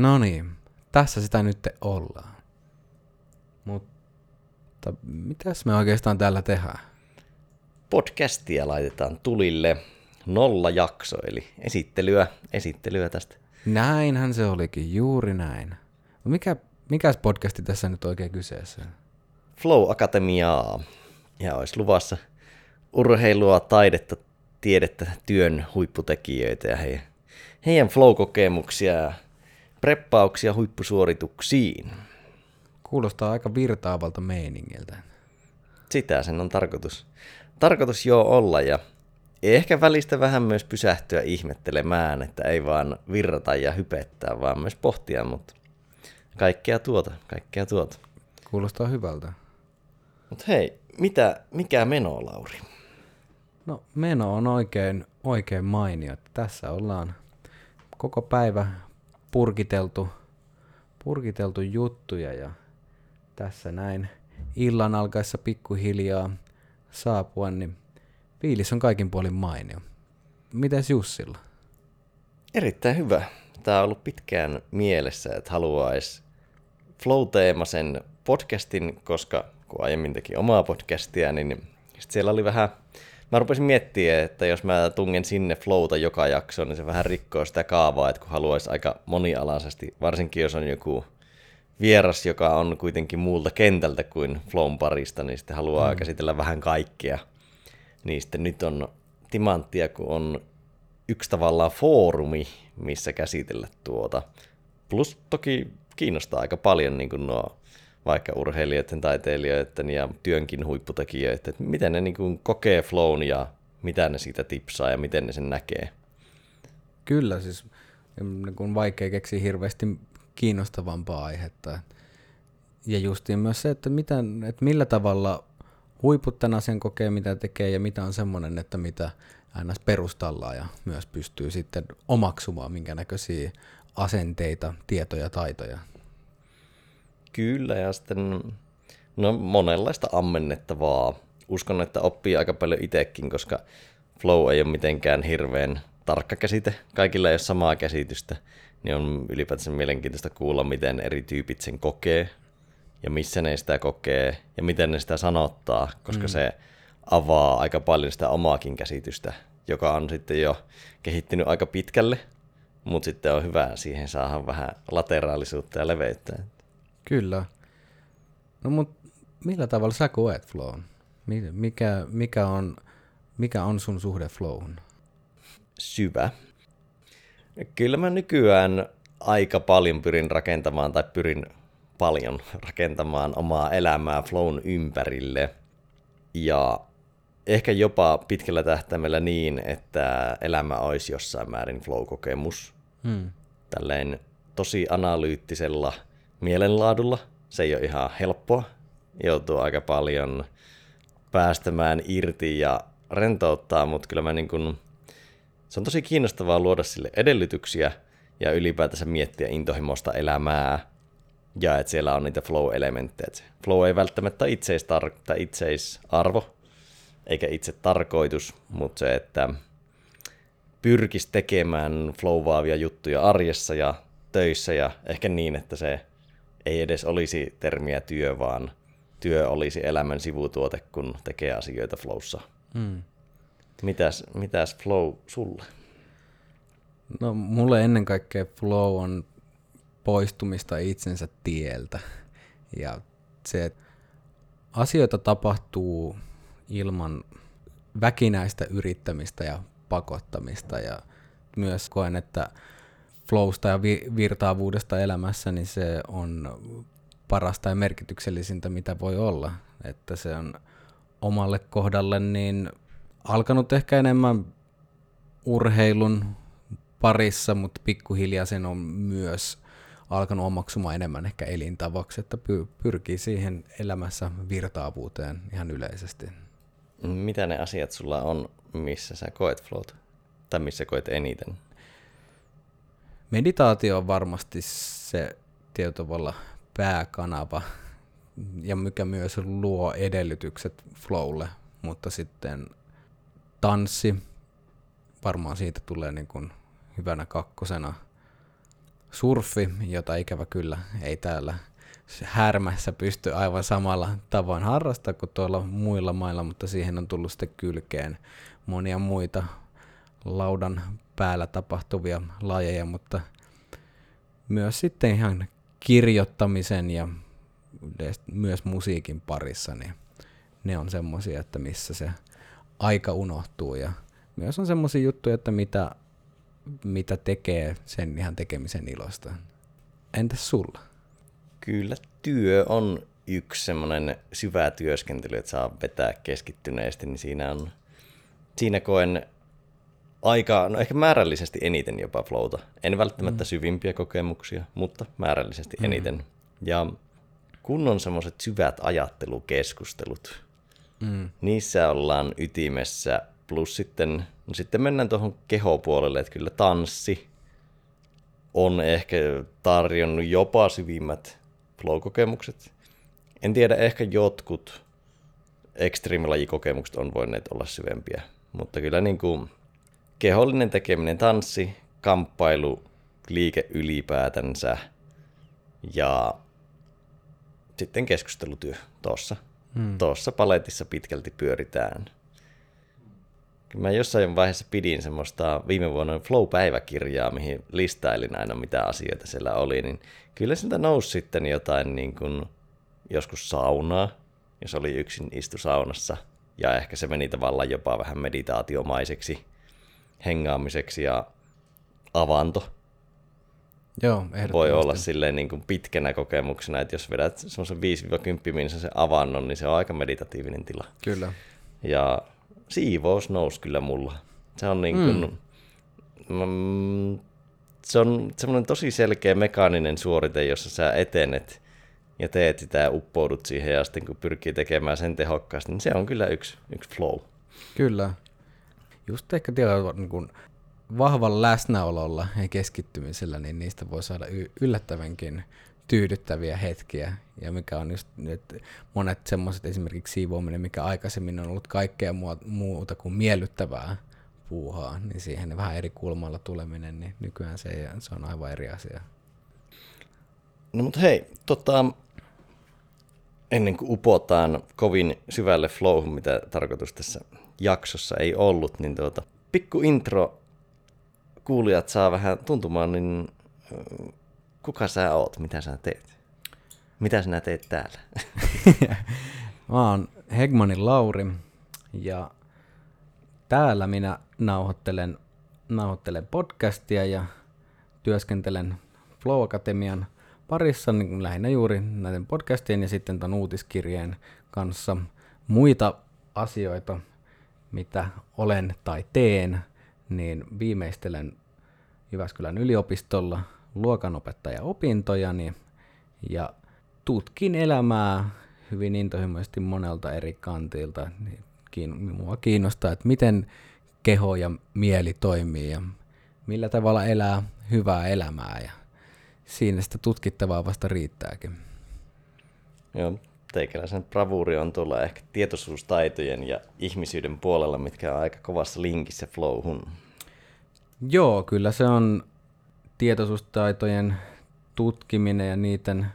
No niin, tässä sitä nyt ollaan. Mutta mitäs me oikeastaan täällä tehdään? Podcastia laitetaan tulille nolla jakso, eli esittelyä, esittelyä tästä. Näinhän se olikin, juuri näin. Mikä, mikäs podcasti tässä nyt oikein kyseessä? Flow Akatemiaa. Ja olisi luvassa urheilua, taidetta, tiedettä, työn huipputekijöitä ja heidän, heidän flow-kokemuksia ja preppauksia huippusuorituksiin. Kuulostaa aika virtaavalta meiningiltä. Sitä sen on tarkoitus, tarkoitus joo olla ja ehkä välistä vähän myös pysähtyä ihmettelemään, että ei vaan virrata ja hypettää, vaan myös pohtia, mutta kaikkea tuota, kaikkea tuota. Kuulostaa hyvältä. Mutta hei, mitä, mikä meno, Lauri? No meno on oikein, oikein mainio. Tässä ollaan koko päivä purkiteltu, purkiteltu juttuja ja tässä näin illan alkaessa pikkuhiljaa saapua, niin fiilis on kaikin puolin mainio. Mites Jussilla? Erittäin hyvä. Tämä on ollut pitkään mielessä, että haluaisi flow-teemaisen podcastin, koska kun aiemmin teki omaa podcastia, niin siellä oli vähän mä rupesin miettimään, että jos mä tungen sinne flowta joka jakso, niin se vähän rikkoo sitä kaavaa, että kun haluaisi aika monialaisesti, varsinkin jos on joku vieras, joka on kuitenkin muulta kentältä kuin flown parista, niin sitten haluaa mm. käsitellä vähän kaikkea. Niin sitten nyt on timanttia, kun on yksi tavallaan foorumi, missä käsitellä tuota. Plus toki kiinnostaa aika paljon niin kuin nuo vaikka urheilijoiden, taiteilijoiden ja työnkin huipputekijöiden, että miten ne niin kuin kokee flown ja mitä ne siitä tipsaa ja miten ne sen näkee. Kyllä, siis niin kuin vaikea keksiä hirveästi kiinnostavampaa aihetta. Ja justiin myös se, että, miten, että millä tavalla huiput tämän asian kokee, mitä tekee ja mitä on semmoinen, että mitä ns. perustalla ja myös pystyy sitten omaksumaan minkä näköisiä asenteita, tietoja, taitoja Kyllä, ja sitten no, monenlaista ammennettavaa. Uskon, että oppii aika paljon itsekin, koska flow ei ole mitenkään hirveän tarkka käsite. Kaikilla ei ole samaa käsitystä, niin on ylipäätään mielenkiintoista kuulla, miten eri tyypit sen kokee ja missä ne sitä kokee ja miten ne sitä sanottaa, koska mm. se avaa aika paljon sitä omaakin käsitystä, joka on sitten jo kehittynyt aika pitkälle, mutta sitten on hyvä siihen saada vähän lateraalisuutta ja leveyttä. Kyllä. No mut millä tavalla sä koet flown? Mikä, mikä, on, mikä on sun suhde flowhun? Syvä. Kyllä mä nykyään aika paljon pyrin rakentamaan tai pyrin paljon rakentamaan omaa elämää flown ympärille. Ja ehkä jopa pitkällä tähtäimellä niin, että elämä olisi jossain määrin flow-kokemus. Hmm. Tälleen tosi analyyttisella – mielenlaadulla. Se ei ole ihan helppoa. Joutuu aika paljon päästämään irti ja rentouttaa, mutta kyllä mä niin kun, se on tosi kiinnostavaa luoda sille edellytyksiä ja ylipäätänsä miettiä intohimoista elämää ja että siellä on niitä flow-elementtejä. Flow ei välttämättä itseistar- itseisarvo eikä itse tarkoitus, mutta se, että pyrkisi tekemään flowvaavia juttuja arjessa ja töissä ja ehkä niin, että se ei edes olisi termiä työ, vaan työ olisi elämän sivutuote, kun tekee asioita flowssa. Mm. Mitäs, mitäs flow sulle? No mulle ennen kaikkea flow on poistumista itsensä tieltä. Ja se, että asioita tapahtuu ilman väkinäistä yrittämistä ja pakottamista. Ja myös koen, että flowsta ja virtaavuudesta elämässä, niin se on parasta ja merkityksellisintä, mitä voi olla. Että se on omalle kohdalle niin alkanut ehkä enemmän urheilun parissa, mutta pikkuhiljaa sen on myös alkanut omaksumaan enemmän ehkä elintavaksi, että pyrkii siihen elämässä virtaavuuteen ihan yleisesti. Mitä ne asiat sulla on, missä sä koet float? Tai missä koet eniten? Meditaatio on varmasti se tietyllä tavalla pääkanava, ja mikä myös luo edellytykset flowlle, mutta sitten tanssi, varmaan siitä tulee niin kuin hyvänä kakkosena. surfi, jota ikävä kyllä ei täällä härmässä pysty aivan samalla tavoin harrastaa kuin tuolla muilla mailla, mutta siihen on tullut sitten kylkeen monia muita laudan päällä tapahtuvia lajeja, mutta myös sitten ihan kirjoittamisen ja myös musiikin parissa, niin ne on semmoisia, että missä se aika unohtuu ja myös on semmoisia juttuja, että mitä, mitä tekee sen ihan tekemisen ilosta. Entäs sulla? Kyllä työ on yksi semmoinen syvä työskentely, että saa vetää keskittyneesti, niin siinä on, siinä koen aika, no ehkä määrällisesti eniten jopa flowta. En välttämättä mm. syvimpiä kokemuksia, mutta määrällisesti mm. eniten. Ja kun on semmoiset syvät ajattelukeskustelut, mm. niissä ollaan ytimessä, plus sitten, no sitten mennään tuohon kehopuolelle, että kyllä tanssi on ehkä tarjonnut jopa syvimmät flow-kokemukset. En tiedä, ehkä jotkut ekstriimilajikokemukset on voineet olla syvempiä, mutta kyllä niin kuin kehollinen tekeminen, tanssi, kamppailu, liike ylipäätänsä ja sitten keskustelutyö tuossa. Hmm. Tuossa paletissa pitkälti pyöritään. Mä jossain vaiheessa pidin semmoista viime vuonna Flow-päiväkirjaa, mihin listailin aina mitä asioita siellä oli, niin kyllä siltä nousi sitten jotain niin kuin joskus saunaa, jos oli yksin istu saunassa, ja ehkä se meni tavallaan jopa vähän meditaatiomaiseksi hengaamiseksi ja avanto. Joo, Voi olla silleen niin kuin pitkänä kokemuksena, että jos vedät semmoisen 5-10 minuutin se avannon, niin se on aika meditatiivinen tila. Kyllä. Ja siivous nousi kyllä mulla. Se on niin kuin, mm. Mm, se on semmoinen tosi selkeä mekaaninen suorite, jossa sä etenet ja teet sitä ja uppoudut siihen ja sitten kun pyrkii tekemään sen tehokkaasti, niin se on kyllä yksi, yksi flow. Kyllä. Just ehkä tietyllä niin kuin vahvalla läsnäololla ja keskittymisellä, niin niistä voi saada yllättävänkin tyydyttäviä hetkiä. Ja mikä on just nyt monet semmoiset esimerkiksi siivoaminen, mikä aikaisemmin on ollut kaikkea muuta kuin miellyttävää puuhaa, niin siihen vähän eri kulmalla tuleminen, niin nykyään se, se on aivan eri asia. No mutta hei, tota, ennen kuin upotaan kovin syvälle flowhun, mitä tarkoitus tässä jaksossa ei ollut, niin tuota, pikku intro kuulijat saa vähän tuntumaan, niin kuka sä oot, mitä sä teet? Mitä sinä teet täällä? Mä oon Hegmanin Lauri ja täällä minä nauhoittelen, nauhoittelen podcastia ja työskentelen Flow Akatemian parissa niin lähinnä juuri näiden podcastien ja sitten tämän uutiskirjeen kanssa. Muita asioita, mitä olen tai teen, niin viimeistelen Jyväskylän yliopistolla luokanopettaja-opintojani ja tutkin elämää hyvin intohimoisesti monelta eri kantilta. Niin mua kiinnostaa, että miten keho ja mieli toimii ja millä tavalla elää hyvää elämää ja siinä sitä tutkittavaa vasta riittääkin. Joo, teikäläisen bravuuri on tuolla ehkä tietoisuustaitojen ja ihmisyyden puolella, mitkä on aika kovassa linkissä flowhun. Joo, kyllä se on tietoisuustaitojen tutkiminen ja niiden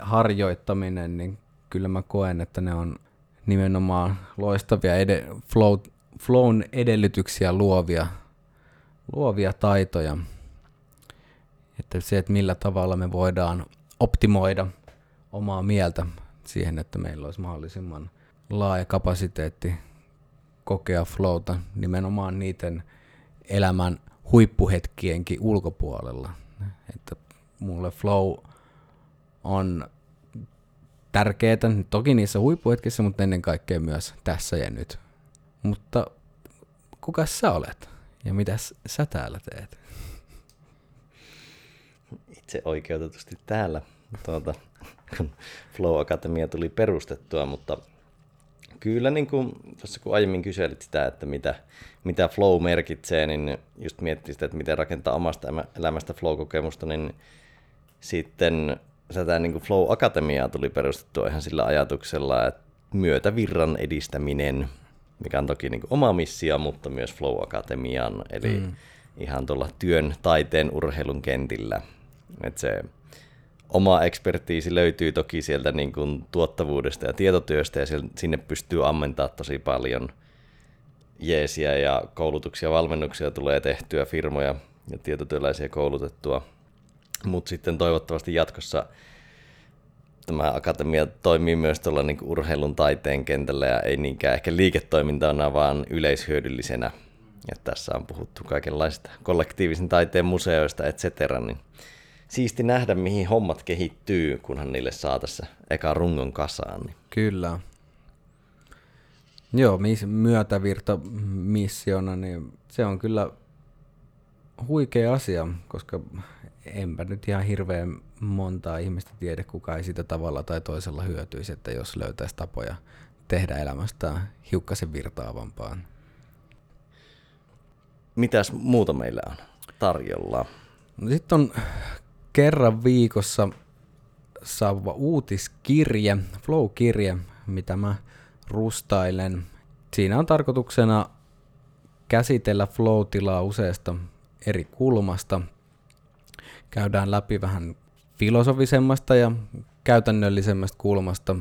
harjoittaminen, niin kyllä mä koen, että ne on nimenomaan loistavia ed- flow, flown edellytyksiä luovia, luovia taitoja. Että se, että millä tavalla me voidaan optimoida omaa mieltä siihen, että meillä olisi mahdollisimman laaja kapasiteetti kokea flowta nimenomaan niiden elämän huippuhetkienkin ulkopuolella. Että mulle flow on tärkeää, toki niissä huippuhetkissä, mutta ennen kaikkea myös tässä ja nyt. Mutta kuka sä olet ja mitä sä täällä teet? Itse oikeutetusti täällä, tuota, kun Flow Akatemia tuli perustettua, mutta kyllä niin kuin, tuossa kun aiemmin kyselit sitä, että mitä, mitä flow merkitsee, niin just miettii sitä, että miten rakentaa omasta elämästä flow-kokemusta, niin sitten tätä niin kuin Flow Akatemiaa tuli perustettua ihan sillä ajatuksella, että myötävirran edistäminen, mikä on toki niin kuin oma missio, mutta myös Flow Akatemian, eli mm. ihan tuolla työn, taiteen, urheilun kentillä. että se oma ekspertiisi löytyy toki sieltä niin kuin tuottavuudesta ja tietotyöstä ja sinne pystyy ammentaa tosi paljon jeesiä ja koulutuksia valmennuksia tulee tehtyä firmoja ja tietotyöläisiä koulutettua. Mutta sitten toivottavasti jatkossa tämä akatemia toimii myös tuolla niin urheilun taiteen kentällä ja ei niinkään ehkä liiketoimintana, vaan yleishyödyllisenä. Ja tässä on puhuttu kaikenlaista kollektiivisen taiteen museoista, et cetera, niin siisti nähdä, mihin hommat kehittyy, kunhan niille saa tässä eka rungon kasaan. Niin. Kyllä. Joo, myötävirta missiona, niin se on kyllä huikea asia, koska enpä nyt ihan hirveän montaa ihmistä tiedä, kuka ei sitä tavalla tai toisella hyötyisi, että jos löytäisi tapoja tehdä elämästään hiukkasen virtaavampaa. Mitäs muuta meillä on tarjolla? No sitten on kerran viikossa saavuva uutiskirje, Flow-kirje, mitä mä rustailen. Siinä on tarkoituksena käsitellä flow-tilaa useasta eri kulmasta. Käydään läpi vähän filosofisemmasta ja käytännöllisemmästä kulmasta.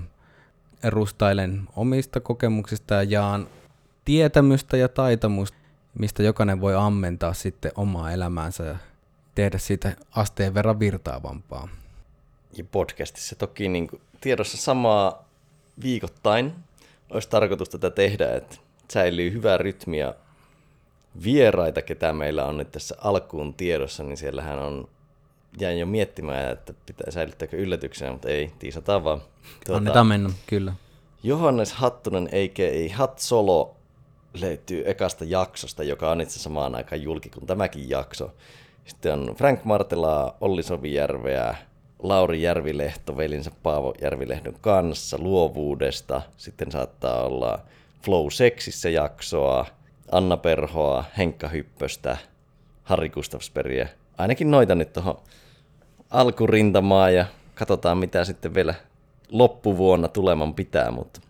Rustailen omista kokemuksista ja jaan tietämystä ja taitamusta, mistä jokainen voi ammentaa sitten omaa elämäänsä tehdä siitä asteen verran virtaavampaa. Ja podcastissa toki niin kuin tiedossa samaa viikoittain olisi tarkoitus tätä tehdä, että säilyy hyvä rytmi ja vieraita, ketä meillä on nyt tässä alkuun tiedossa, niin siellähän on, jäin jo miettimään, että pitää säilyttääkö yllätyksenä, mutta ei, tiisataan vaan. Tuota, Annetaan mennä, kyllä. Johannes Hattunen, a.k.a. Hat Solo, löytyy ekasta jaksosta, joka on itse samaan aikaan julki kuin tämäkin jakso. Sitten on Frank Martelaa, Olli Sovijärveä, Lauri Järvilehto velinsä Paavo Järvilehdon kanssa luovuudesta. Sitten saattaa olla Flow Sexissä jaksoa, Anna Perhoa, Henkka Hyppöstä, Harri Gustafsbergia. Ainakin noita nyt tuohon alkurintamaan ja katsotaan mitä sitten vielä loppuvuonna tuleman pitää, mutta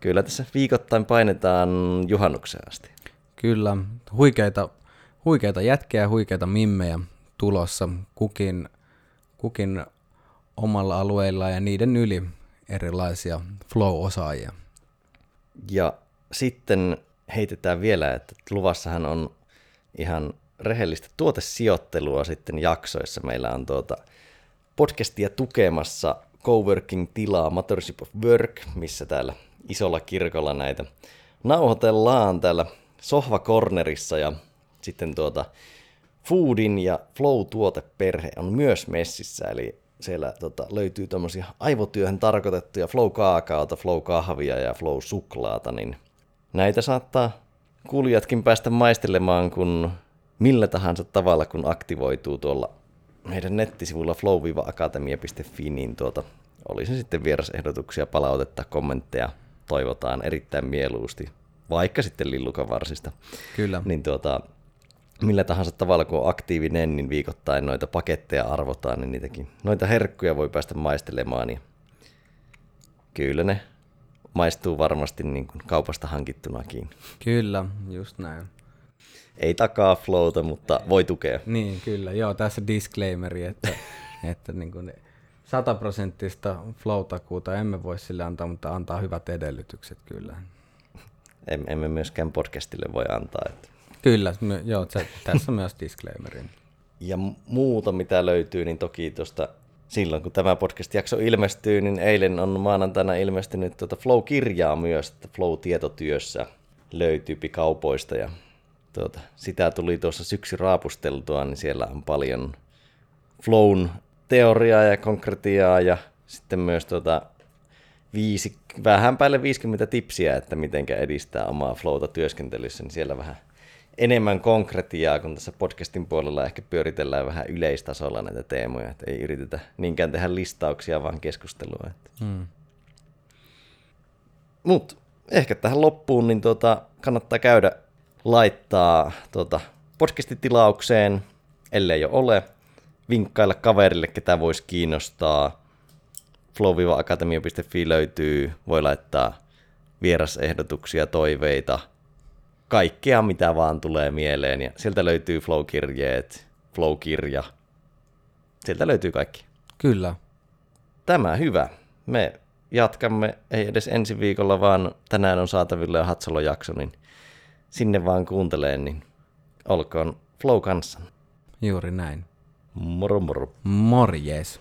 kyllä tässä viikoittain painetaan juhannukseen asti. Kyllä, huikeita, huikeita jätkiä huikeita mimmejä tulossa kukin, kukin omalla alueella ja niiden yli erilaisia flow-osaajia. Ja sitten heitetään vielä, että luvassahan on ihan rehellistä tuotesijoittelua sitten jaksoissa. Meillä on tuota podcastia tukemassa Coworking-tilaa Mothership of Work, missä täällä isolla kirkolla näitä nauhoitellaan täällä sohvakornerissa ja sitten tuota Foodin ja Flow-tuoteperhe on myös messissä, eli siellä tota, löytyy tämmöisiä aivotyöhön tarkoitettuja Flow-kaakaota, Flow-kahvia ja Flow-suklaata, niin näitä saattaa kuulijatkin päästä maistelemaan, kun millä tahansa tavalla, kun aktivoituu tuolla meidän nettisivulla flow-akatemia.fi, niin tuota, oli se sitten vierasehdotuksia, palautetta, kommentteja, toivotaan erittäin mieluusti, vaikka sitten lillukavarsista. Kyllä. Niin tuota, millä tahansa tavalla, kun on aktiivinen, niin viikoittain noita paketteja arvotaan, niin niitäkin, noita herkkuja voi päästä maistelemaan. Niin kyllä ne maistuu varmasti niin kuin kaupasta hankittunakin. Kyllä, just näin. Ei takaa flowta, mutta voi tukea. Niin, kyllä. Joo, tässä disclaimeri, että, että niin kuin sataprosenttista flow-takuuta emme voi sille antaa, mutta antaa hyvät edellytykset kyllä. Emme myöskään podcastille voi antaa. Että... Kyllä, joo, tässä on myös disclaimerin. Ja muuta, mitä löytyy, niin toki tuosta silloin, kun tämä podcast-jakso ilmestyy, niin eilen on maanantaina ilmestynyt tuota Flow-kirjaa myös, että Flow-tietotyössä löytyy kaupoista ja tuota, sitä tuli tuossa syksy raapusteltua, niin siellä on paljon Flown teoriaa ja konkretiaa ja sitten myös tuota viisi, vähän päälle 50 tipsiä, että miten edistää omaa flowta työskentelyssä, niin siellä vähän enemmän konkretiaa, kun tässä podcastin puolella ehkä pyöritellään vähän yleistasolla näitä teemoja, että ei yritetä niinkään tehdä listauksia, vaan keskustelua. Hmm. Mutta ehkä tähän loppuun niin tuota, kannattaa käydä laittaa tuota, podcastitilaukseen, ellei jo ole, vinkkailla kaverille, ketä voisi kiinnostaa. flow-akatemia.fi löytyy, voi laittaa vierasehdotuksia, toiveita, kaikkea mitä vaan tulee mieleen. Ja sieltä löytyy Flow-kirjeet, Flow-kirja, Sieltä löytyy kaikki. Kyllä. Tämä hyvä. Me jatkamme, ei edes ensi viikolla, vaan tänään on saatavilla jo Hatsalo-jakso, niin sinne vaan kuunteleen, niin olkoon Flow kanssa. Juuri näin. Moro moro. Morjes.